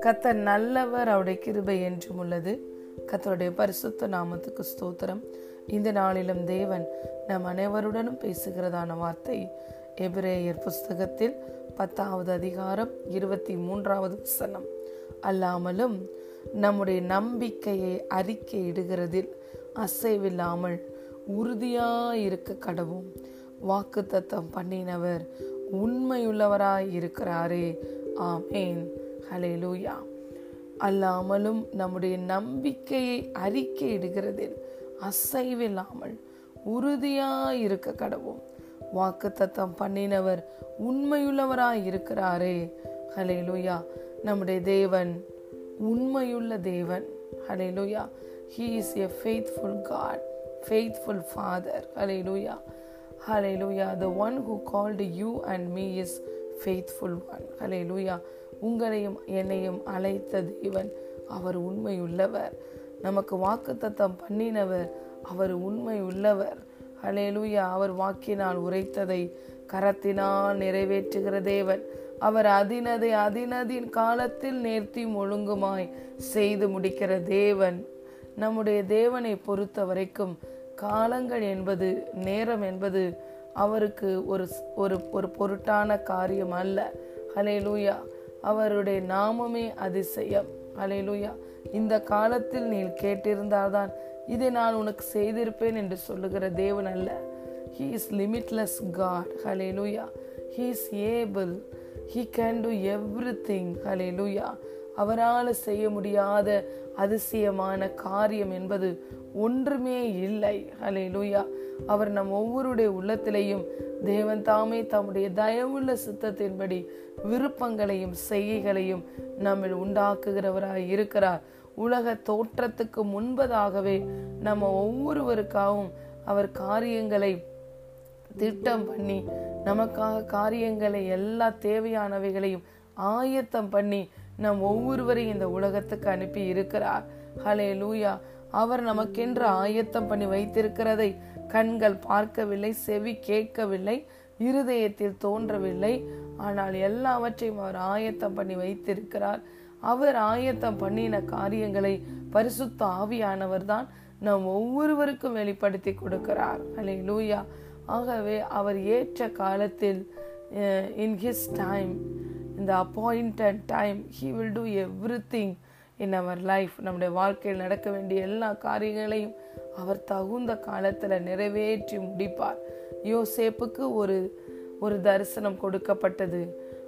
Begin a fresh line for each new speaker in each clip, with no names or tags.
கத்தர் நல்லவர் அவருடைய கிருபை என்றும் உள்ளது. கத்தருடைய பரிசுத்த நாமத்துக்கு ஸ்தோத்திரம். இந்த நாளிலும் தேவன் நம் அனைவருடனும் பேசுகிறதான வார்த்தை எபிரேயர் புஸ்தகத்தில் பத்தாவது அதிகாரம் இருபத்தி மூன்றாவது வசனம். அல்லாமலும் நம்முடைய நம்பிக்கையை அறிக்கை இடுகிறதில் அசைவில்லாமல் உறுதியாயிருக்க கடவும் வாக்கு தத்தம் பண்ணினவர் உண்மையுள்ளவராய் இருக்கிறாரே. ஆமேன். ஹலேலூயா அல்லாமலும் நம்முடைய நம்பிக்கையை அறிக்கையிடுகிறதில் அசைவில்லாமல் உறுதியாய் இருக்க கடவும் வாக்கு தத்தம் பண்ணினவர் உண்மையுள்ளவராய் இருக்கிறாரே. ஹலேலூயா நம்முடைய தேவன் உண்மையுள்ள தேவன். Hallelujah he is a faithful God faithful Father hallelujah hallelujah the one who called you and me is faithful one hallelujah உங்களையும் என்னையும் அழைத்த தேவன் அவர் உண்மை உள்ளவர் நமக்கு வாக்குத்தத்தம் பண்ணினவர் அவர் உண்மை உள்ளவர் ஹலேலூயா அவர் வாக்கினால் உரைத்ததை கரத்தினால் நிறைவேற்றுகிற தேவன். அவர் அதினதை அதினதின் காலத்தில் நேர்த்தி ஒழுங்குமாய் செய்து முடிக்கிற தேவன். நம்முடைய தேவனை பொறுத்த வரைக்கும் காலங்கள் என்பது நேரம் என்பது அவருக்கு ஒரு ஒரு ஒரு பொருட்டான காரியம் அல்ல. ஹலேலூயா அவருடைய நாமமே அதிசயம். ஹலேலூயா இந்த காலத்தில் நீ கேட்டிருந்தால்தான் இதை நான் உனக்கு செய்திருப்பேன் என்று சொல்லுகிற தேவன் அல்ல. He is limitless God hallelujah he is able he can do everything hallelujah அவரால் செய்ய முடியாத அதிசயமான காரியம் என்பது ஒன்றுமே இல்லை. ஹலே லூயா அவர் நம் ஒவ்வொருடைய உள்ளத்திலையும் தேவன் தாமே தம்முடைய தயவுள்ள சித்தத்தின்படி விருப்பங்களையும் செய்கைகளையும் நம்மில் உண்டாக்குகிறவராய் இருக்கிறார். உலக தோற்றத்துக்கு முன்பதாகவே நம்ம ஒவ்வொருவருக்காகவும் அவர் காரியங்களை திட்டம் பண்ணி நமக்காக காரியங்களை எல்லா தேவையானவைகளையும் ஆயத்தம் பண்ணி நம் ஒவ்வொருவரையும் இந்த உலகத்துக்கு அனுப்பி இருக்கிறார். ஹலே லூயா அவர் நமக்கென்று ஆயத்தம் பண்ணி வைத்திருக்கிறதை கண்கள் பார்க்கவில்லை செவி கேட்கவில்லை இருதயத்தில் தோன்றவில்லை. ஆனால் எல்லாவற்றையும் அவர் ஆயத்தம் பண்ணி வைத்திருக்கிறார். அவர் ஆயத்தம் பண்ணின காரியங்களை பரிசுத்த ஆவியானவர் தான் நம் ஒவ்வொருவருக்கும் வெளிப்படுத்தி கொடுக்கிறார். அலே லூயா ஆகவே அவர் ஏற்ற காலத்தில் இன் ஹிஸ் டைம் இந்த appointed time he will do everything in our life நம்முடைய வாழ்க்கையில் நடக்க வேண்டிய எல்லா காரியங்களையும் அவர் தகுந்த காலத்தில் நிறைவேற்றி முடிப்பார். யோசேப்புக்கு ஒரு ஒரு தரிசனம் கொடுக்கப்பட்டது.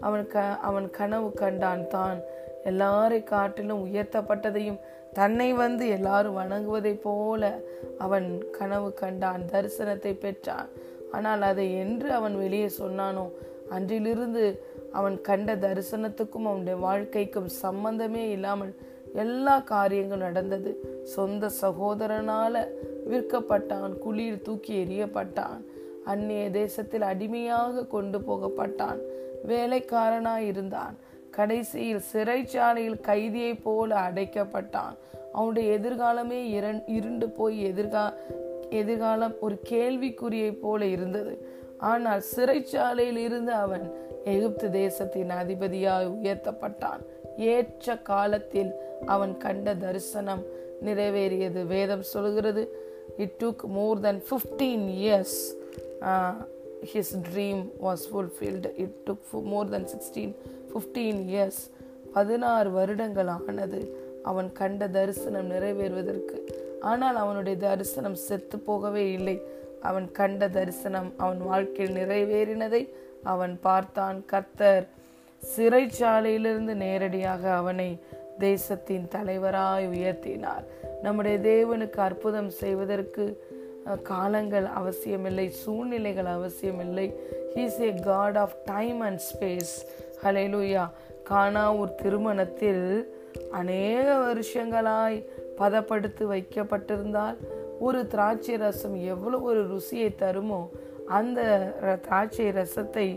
அவன் க அவன் கனவு கண்டான் தான். எல்லாரை காட்டிலும் உயர்த்தப்பட்டதையும் தன்னை வந்து எல்லாரும் வணங்குவதைப் போல அவன் கனவு கண்டான் தரிசனத்தை பெற்றான். ஆனால் அதை என்று அவன் வெளியே சொன்னானோ அன்றிலிருந்து அவன் கண்ட தரிசனத்துக்கும் அவனுடைய வாழ்க்கைக்கும் சம்பந்தமே இல்லாமல் எல்லா காரியங்களும் நடந்தது. சொந்த சகோதரனால விற்கப்பட்டான் குளிர் தூக்கி எறியப்பட்டான் அந்நிய தேசத்தில் அடிமையாக கொண்டு போகப்பட்டான் வேலைக்காரனாய் இருந்தான் கடைசியில் சிறைச்சாலையில் கைதியை போல அடைக்கப்பட்டான். அவனுடைய எதிர்காலமே இரண் இருண்டு போய் எதிர்கா எதிர்காலம் ஒரு கேள்விக்குறியை போல இருந்தது. ஆனால் சிறைச்சாலையில் இருந்து அவன் எகிப்து தேசத்தின் அதிபதியாய் உயர்த்தப்பட்டான். ஏற்ற காலத்தில் அவன் கண்ட தரிசனம் நிறைவேறியது. வேதம் சொல்கிறது it took more than fifteen years his dream was fulfilled it took more than sixteen fifteen years பதினாறு வருடங்கள் ஆனது அவன் கண்ட தரிசனம் நிறைவேறுவதற்கு. ஆனால் அவனுடைய தரிசனம் செத்து போகவே இல்லை. அவன் கண்ட தரிசனம் அவன் வாழ்க்கையில் நிறைவேறினதை அவன் பார்த்தான். கத்தர் சிறைச்சாலையிலிருந்து நேரடியாக அவனை தேசத்தின் தலைவராய் உயர்த்தினார். நம்முடைய தேவனுக்கு அற்புதம் செய்வதற்கு காலங்கள் அவசியமில்லை சூழ்நிலைகள் அவசியமில்லை. He's a God of time and space hallelujah Cana ஒரு திருமணத்தில் அநேக வருஷங்களாய் பதப்படுத்தி வைக்கப்பட்டிருந்தால் ஒரு திராட்சை ரசம் எவ்வளோ ஒரு ருசியை தருமோ அந்த திராட்சை ரசத்தை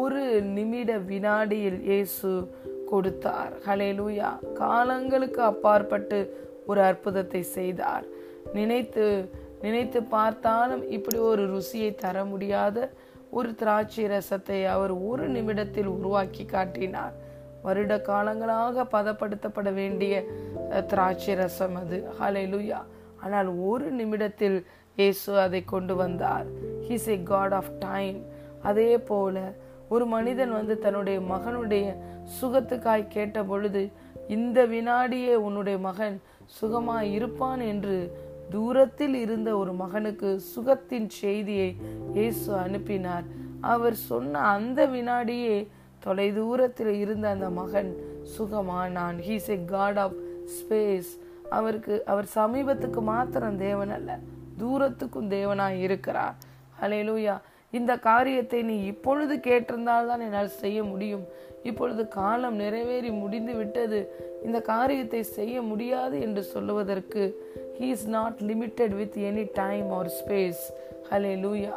ஒரு நிமிட வினாடியில் இயேசு கொடுத்தார். ஹலேலூயா காலங்களுக்கு அப்பாற்பட்டு ஒரு அற்புதத்தை செய்தார். நினைத்து நினைத்து பார்த்தாலும் இப்படி ஒரு ருசியை தர முடியாத ஒரு திராட்சை ரசத்தை அவர் ஒரு நிமிடத்தில் உருவாக்கி காட்டினார். வருட காலங்களாக பதப்படுத்தப்பட வேண்டிய திராட்சை ரசம் அது. ஹalleluya. ஆனால் ஒரு நிமிடத்தில் இயேசு அதை கொண்டு வந்தார். He's a God of time அதே போல ஒரு மனிதன் வந்து தன்னுடைய மகனுடைய சுகத்துக்காய் கேட்ட பொழுது இந்த வினாடியே உன்னுடைய மகன் சுகமாய் இருப்பான் என்று தூரத்தில் இருந்த ஒரு மகனுக்கு சுகத்தின் செய்தியை இயேசு அனுப்பினார். அவர் சொன்ன அந்த வினாடியே தொலைதூரத்தில் இருந்த அந்த மகன் சுகமானான். He's a God of space அவருக்கு அவர் சமீபத்துக்கு மாத்திரம் தேவன் அல்ல. தூரத்துக்கும் தேவனாய் இருக்கிறார். அலையலூயா இந்த காரியத்தை நீ இப்பொழுது கேட்டிருந்தால் தான் என்னால் செய்ய முடியும். இப்பொழுது காலம் நிறைவேறி முடிந்து விட்டது. இந்த காரியத்தை செய்ய முடியாது என்று சொல்லுவதற்கு he is not limited with any time or space hallelujah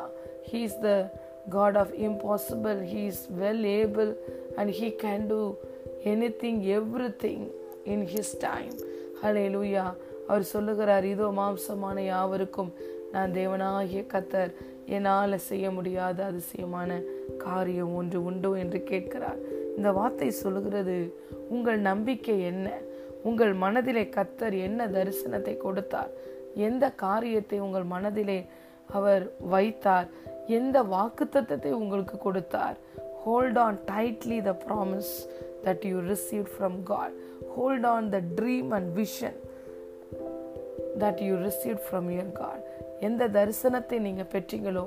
he is the God of impossible he is well able and he can do anything everything in his time hallelujah அவர் சொல்லுகிறார் இதோ மாம்சமான யாவருக்கும் நான் தேவனாகிய கத்தர். என்னால் செய்ய முடியாத அதிசயமான காரியம் ஒன்று உண்டோ? என்று கேட்கிறார். இந்த வார்த்தை சொல்லுகிறது உங்கள் நம்பிக்கை என்ன? உங்கள் மனதிலே கத்தர் என்ன தரிசனத்தை கொடுத்தார்? எந்த காரியத்தை உங்கள் மனதிலே அவர் வைத்தார்? எந்த வாக்குத்தத்தத்தை உங்களுக்கு கொடுத்தார்? Hold on tightly the promise that you receive from God hold on the dream and vision that you receive from your God எந்த தரிசனத்தை நீங்கள் பெற்றீங்களோ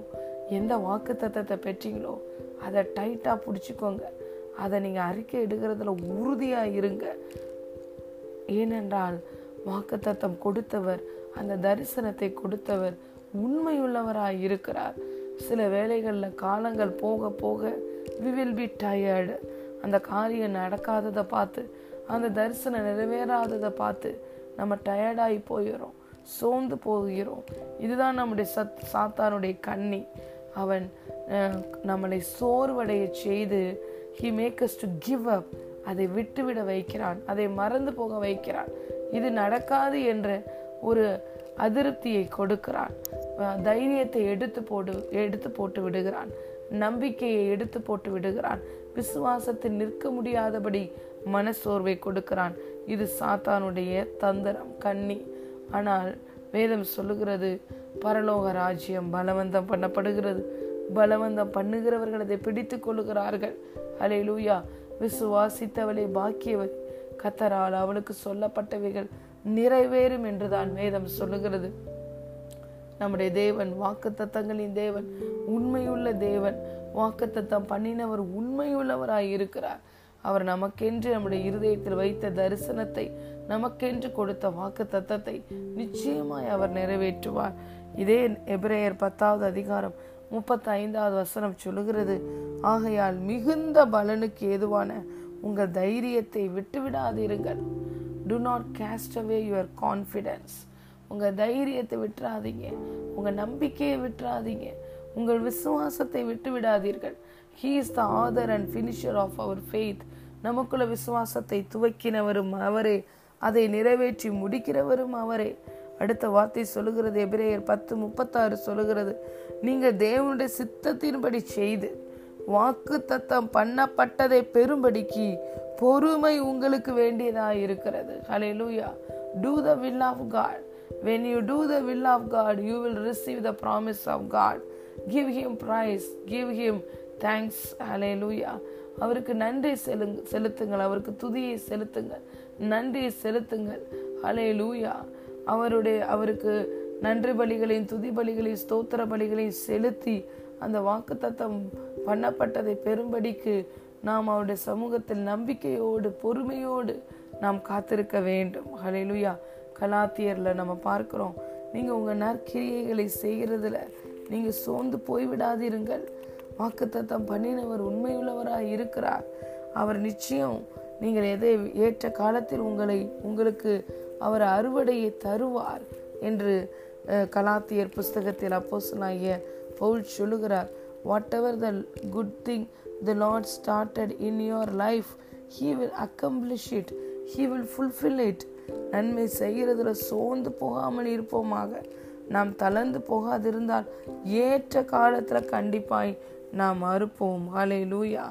எந்த வாக்கு தத்தத்தை பெற்றீங்களோ அதை டைட்டாக பிடிச்சிக்கோங்க. அதை நீங்கள் அறிக்கை எடுக்கிறதுல உறுதியாக இருங்க. ஏனென்றால் வாக்குத்தத்தம் கொடுத்தவர் அந்த தரிசனத்தை கொடுத்தவர் உண்மையுள்ளவராக இருக்கிறார். சில வேளைகளில் காலங்கள் போக போக வி வில் பி டயர்டு அந்த காரியம் நடக்காததை பார்த்து அந்த தரிசனம் நிறைவேறாததை பார்த்து நம்ம டயர்டாகி போயிடும் சோர்ந்து போகிறோம். இதுதான் நம்முடைய சத் சாத்தானுடைய கண்ணி. அவன் நம்மளை சோர்வடைய செய்து he makes to give up அதை விட்டுவிட வைக்கிறான். அதை மறந்து போக வைக்கிறான். இது நடக்காது என்ற ஒரு அதிருப்தியை கொடுக்கிறான். தைரியத்தை எடுத்து போட்டு எடுத்து போட்டு விடுகிறான். நம்பிக்கையை எடுத்து போட்டு விடுகிறான். விசுவாசத்தில் நிற்க முடியாதபடி மனசோர்வை கொடுக்கிறான். இது சாத்தானுடைய தந்திரம் கண்ணி. ஆனால் வேதம் சொல்லுகிறது பரலோக ராஜ்யம் பலவந்தம் பண்ணப்படுகிறது. பலவந்தம் பண்ணுகிறவர்கள் அதை பிடித்து கொள்ளுகிறார்கள். அலையிலூயா விசுவாசித்தவளை பாக்கியவள். கத்தரால் அவளுக்கு சொல்லப்பட்டவைகள் நிறைவேறும் என்றுதான் வேதம் சொல்லுகிறது. நம்முடைய தேவன் வாக்குத்தத்தங்களின் தேவன் உண்மையுள்ள தேவன். வாக்குத்தத்தம் பண்ணினவர் உண்மையுள்ளவராய் இருக்கிறார். அவர் நமக்கென்று நம்முடைய இருதயத்தில் வைத்த தரிசனத்தை நமக்கென்று கொடுத்த வாக்கு தத்தத்தை நிச்சயமாய் அவர் நிறைவேற்றுவார். இதே எபிரேயர் பத்தாவது அதிகாரம் முப்பத்தி ஐந்தாவது வசனம் சொல்லுகிறது ஆகையால் மிகுந்த பலனுக்கு ஏதுவான உங்கள் தைரியத்தை விட்டுவிடாதிருங்கள். Do not cast away your confidence உங்கள் தைரியத்தை விட்டுறாதீங்க. உங்கள் நம்பிக்கையை விட்டுறாதீங்க. உங்கள் விசுவாசத்தை விட்டு விடாதீர்கள். He is the author and finisher of our faith நமக்குள்ள விசுவாசத்தை துவக்கினவரும் அவரே. அதை நிறைவேற்றி முடிக்கிறவரும் அவரே. அடுத்த வார்த்தை சொல்லுகிறது. எபிரேயர் பத்து முப்பத்தாறு சொல்லுகிறது. நீங்கள் தேவனுடைய சித்தத்தின்படி செய்து வாக்கு தத்தம் பண்ணப்பட்டதை பெரும்படிக்கு பொறுமை உங்களுக்கு வேண்டியதாக இருக்கிறது hallelujah do the will of God when you do the will of god you will receive the promise of god. Give him praise. Give him thanks. Hallelujah. அவருக்கு நன்றி செலுங்க செலுத்துங்கள். அவருக்கு துதியை செலுத்துங்கள். நன்றியை செலுத்துங்கள். ஹலே லூயா அவருடைய அவருக்கு நன்றி பலிகளையும் துதி பலிகளையும் ஸ்தோத்திர பலிகளையும் செலுத்தி அந்த வாக்குத்தத்தம் பண்ணப்பட்டதை பெரும்படிக்கு நாம் அவருடைய சமூகத்தில் நம்பிக்கையோடு பொறுமையோடு நாம் காத்திருக்க வேண்டும். ஹalleluya கலாத்தியரில் நம்ம பார்க்குறோம். நீங்கள் உங்கள் நற்கிரியைகளை செய்கிறதுல நீங்கள் சோர்ந்து போய்விடாதிருங்கள் வாக்குத்தத்தம் பண்ணினவர் உண்மையுள்ளவராக இருக்கிறார். அவர் நிச்சயம் நீங்கள் எதை ஏற்ற காலத்தில் உங்களை உங்களுக்கு அவர் அறுவடையை தருவார் என்று கலாத்தியர் புஸ்தகத்தில் அப்போசனாகிய பவுல் சொல்லுகிறார். Whatever the good thing the Lord started in your life he will accomplish it he will fulfil it நன்மை செய்கிறதுல சோர்ந்து போகாமல் இருப்போமாக. நாம் தளர்ந்து போகாதிருந்தால் ஏற்ற காலத்தில் கண்டிப்பாய் நாம் அறுப்போம். ஹலே லூயா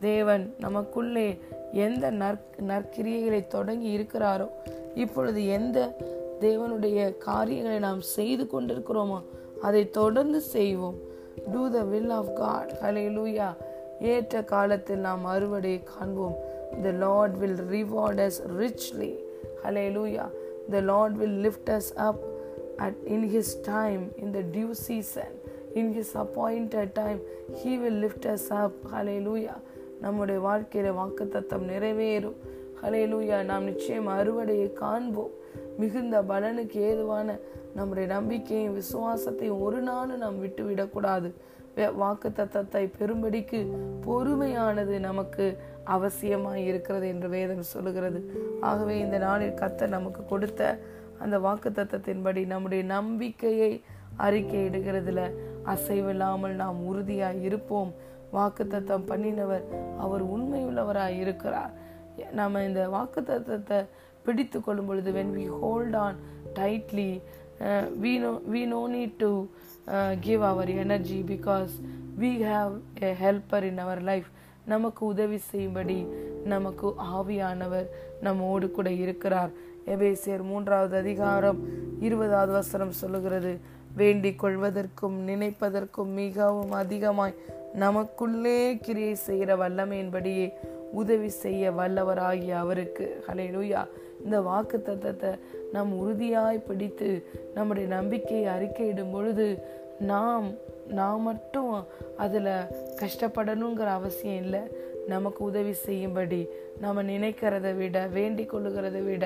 தேவன் நமக்குள்ளே எந்த நற் நற்கிரியைகளை தொடங்கி இருக்கிறாரோ இப்பொழுது எந்த தேவனுடைய காரியங்களை நாம் செய்து கொண்டிருக்கிறோமோ அதை தொடர்ந்து செய்வோம். Do the will of God hallelujah ஏற்ற காலத்தில் நாம் அறுவடையை காண்போம். The Lord will reward us richly hallelujah the Lord will lift us up at in his time in the due season in his appointed time he will lift us up hallelujah நம்முடைய வாழ்க்கையில வாக்குத்தத்தம் நிறைவேறும். ஹலே லூயா நாம் நிச்சயம் அறுவடையை காண்போம். மிகுந்த பலனுக்கு ஏதுவான நம்முடைய நம்பிக்கையும் விசுவாசத்தையும் ஒரு நாளும் நாம் விட்டுவிடக்கூடாது. வாக்கு தத்தத்தை பெரும்படிக்கு பொறுமையானது நமக்கு அவசியமாய் இருக்கிறது என்று வேதம் சொல்லுகிறது. ஆகவே இந்த நாளில் கத்தர் நமக்கு கொடுத்த அந்த வாக்கு தத்தத்தின்படி நம்முடைய நம்பிக்கையை அறிக்கையிடுகிறதுல அசைவில்லாமல் நாம் உறுதியாய் இருப்போம் வாக்கு தத்தம் பண்ணினவர் அவர் உண்மையுள்ளவராய் இருக்கிறார் நம்ம இந்த வாக்கு தத்தத்தை பிடித்து கொள்ளும் பொழுது when we hold on tightly we no we no need to give our energy because we have a helper in our life நமக்கு உதவி செய்யும்படி நமக்கு ஆவியானவர் நம்மோடு கூட இருக்கிறார். எபேசியர் மூன்றாவது அதிகாரம் இருபதாவது வசனம் சொல்லுகிறது. வேண்டிக் கொள்வதற்கும் நினைப்பதற்கும் மிகவும் அதிகமாய் நமக்குள்ளே கிரியை செய்கிற வல்லமையின்படியே உதவி செய்ய வல்லவராகிய அவருக்கு. ஹலே லூயா இந்த வாக்கு தத்தத்தை நாம் உறுதியாய் பிடித்து நம்முடைய நம்பிக்கையை அறிக்கையிடும் பொழுது நாம் நாம் மட்டும் அதில் கஷ்டப்படணுங்கிற அவசியம் இல்லை. நமக்கு உதவி செய்யும்படி நம்ம நினைக்கிறத விட வேண்டிக் கொள்ளுகிறத விட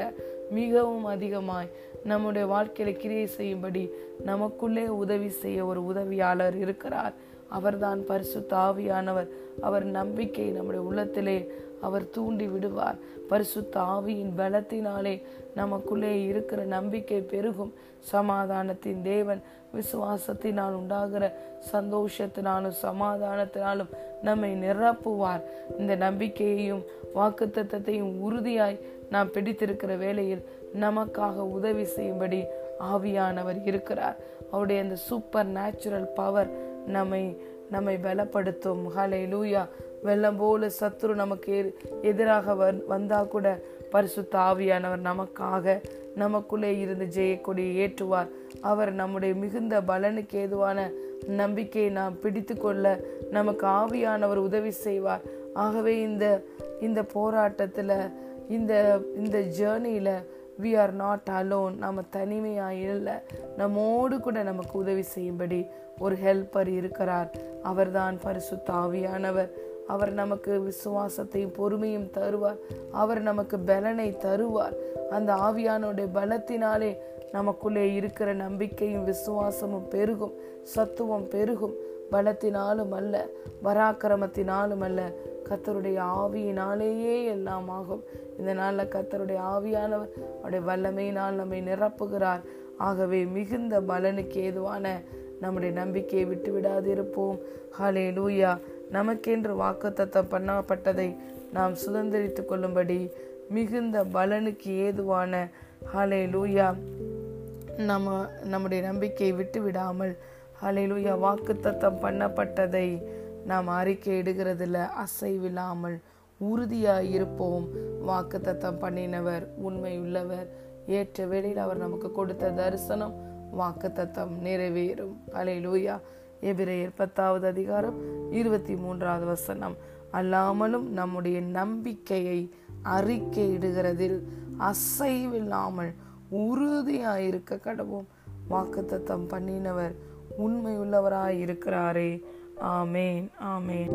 மிகவும் அதிகமாய் நம்முடைய வாழ்க்கையில கிரியை செய்யும்படி நமக்குள்ளே உதவி செய்ய ஒரு உதவியாளர் இருக்கிறார். அவர்தான் பரிசு தாவியானவர் அவர் நம்பிக்கை நம்முடைய உள்ளத்திலே அவர் தூண்டி விடுவார். பரிசு தாவியின் பலத்தினாலே நமக்குள்ளே இருக்கிற நம்பிக்கை பெருகும். சமாதானத்தின் தேவன் விசுவாசத்தினால் உண்டாகிற சந்தோஷத்தினாலும் சமாதானத்தினாலும் நம்மை நிரப்புவார். இந்த நம்பிக்கையையும் வாக்குத்தத்தையும் உறுதியாய் நாம் பிடித்திருக்கிற வேளையில் நமக்காக உதவி செய்யும்படி ஆவியானவர் இருக்கிறார். அவருடைய அந்த சூப்பர் நேச்சுரல் பவர் நம்மை நம்மை பலப்படுத்தும். ஹலை லூயா வெள்ளம் போல சத்ரு நமக்கு எதிராக வந்தா கூட பரிசுத்த ஆவியானவர் நமக்காக நமக்குள்ளே இருந்து ஜெயக்கொடியை ஏற்றுவார். அவர் நம்முடைய மிகுந்த பலனுக்கு ஏதுவான நம்பிக்கையை நாம் பிடித்து கொள்ள நமக்கு ஆவியானவர் உதவி செய்வார். ஆகவே இந்த இந்த போராட்டத்தில் இந்த இந்த ஜேர்னியில் வி ஆர் நாட் அலோன் நம்ம தனிமையாக இல்லை. நம்மோடு கூட நமக்கு உதவி செய்யும்படி ஒரு ஹெல்ப்பர் இருக்கிறார். அவர்தான் பரிசுத்த ஆவியானவர். அவர் நமக்கு விசுவாசத்தையும் பொறுமையும் தருவார். அவர் நமக்கு பலனை தருவார். அந்த ஆவியானுடைய பலத்தினாலே நமக்குள்ளே இருக்கிற நம்பிக்கையும் விசுவாசமும் பெருகும். சத்துவம் பெருகும். பலத்தினாலும் அல்ல. பராக்கிரமத்தினாலும் அல்ல. கத்தருடைய ஆவியினாலேயே எல்லாம் ஆகும். இந்த நாளில் கத்தருடைய ஆவியானவர் அவருடைய வல்லமையினால் நம்மை நிரப்புகிறார். ஆகவே மிகுந்த பலனுக்கு ஏதுவான நம்முடைய நம்பிக்கையை விட்டு விடாது இருப்போம் ஹலே லூயா நமக்கென்று வாக்குத்தத்தம் பண்ணப்பட்டதை நாம் சுதந்திரித்து கொள்ளும்படி மிகுந்த பலனுக்கு ஏதுவான ஹலே லூயா நம்ம நம்முடைய நம்பிக்கையை விட்டு விடாமல் ஹலே லூயா வாக்குத்தத்தம் பண்ணப்பட்டதை நாம் அறிக்கை இடுகிறதுல அசைவில்லாமல் உறுதியாக இருப்போம். வாக்கு தத்தம் பண்ணினவர் உண்மை உள்ளவர். ஏற்ற வேளையில் அவர் நமக்கு கொடுத்த தரிசனம் வாக்கு தத்தம் நிறைவேறும். அலை லூயா எபிரேயர் பத்தாவது அதிகாரம் இருபத்தி மூன்றாவது வசனம். அல்லாமலும் நம்முடைய நம்பிக்கையை அறிக்கையிடுகிறதில் அசைவில்லாமல் உறுதியாயிருக்க கடவும் வாக்குத்தத்தம் பண்ணினவர் உண்மை உள்ளவராய் இருக்கிறாரே. ஆமேன் ஆமேன்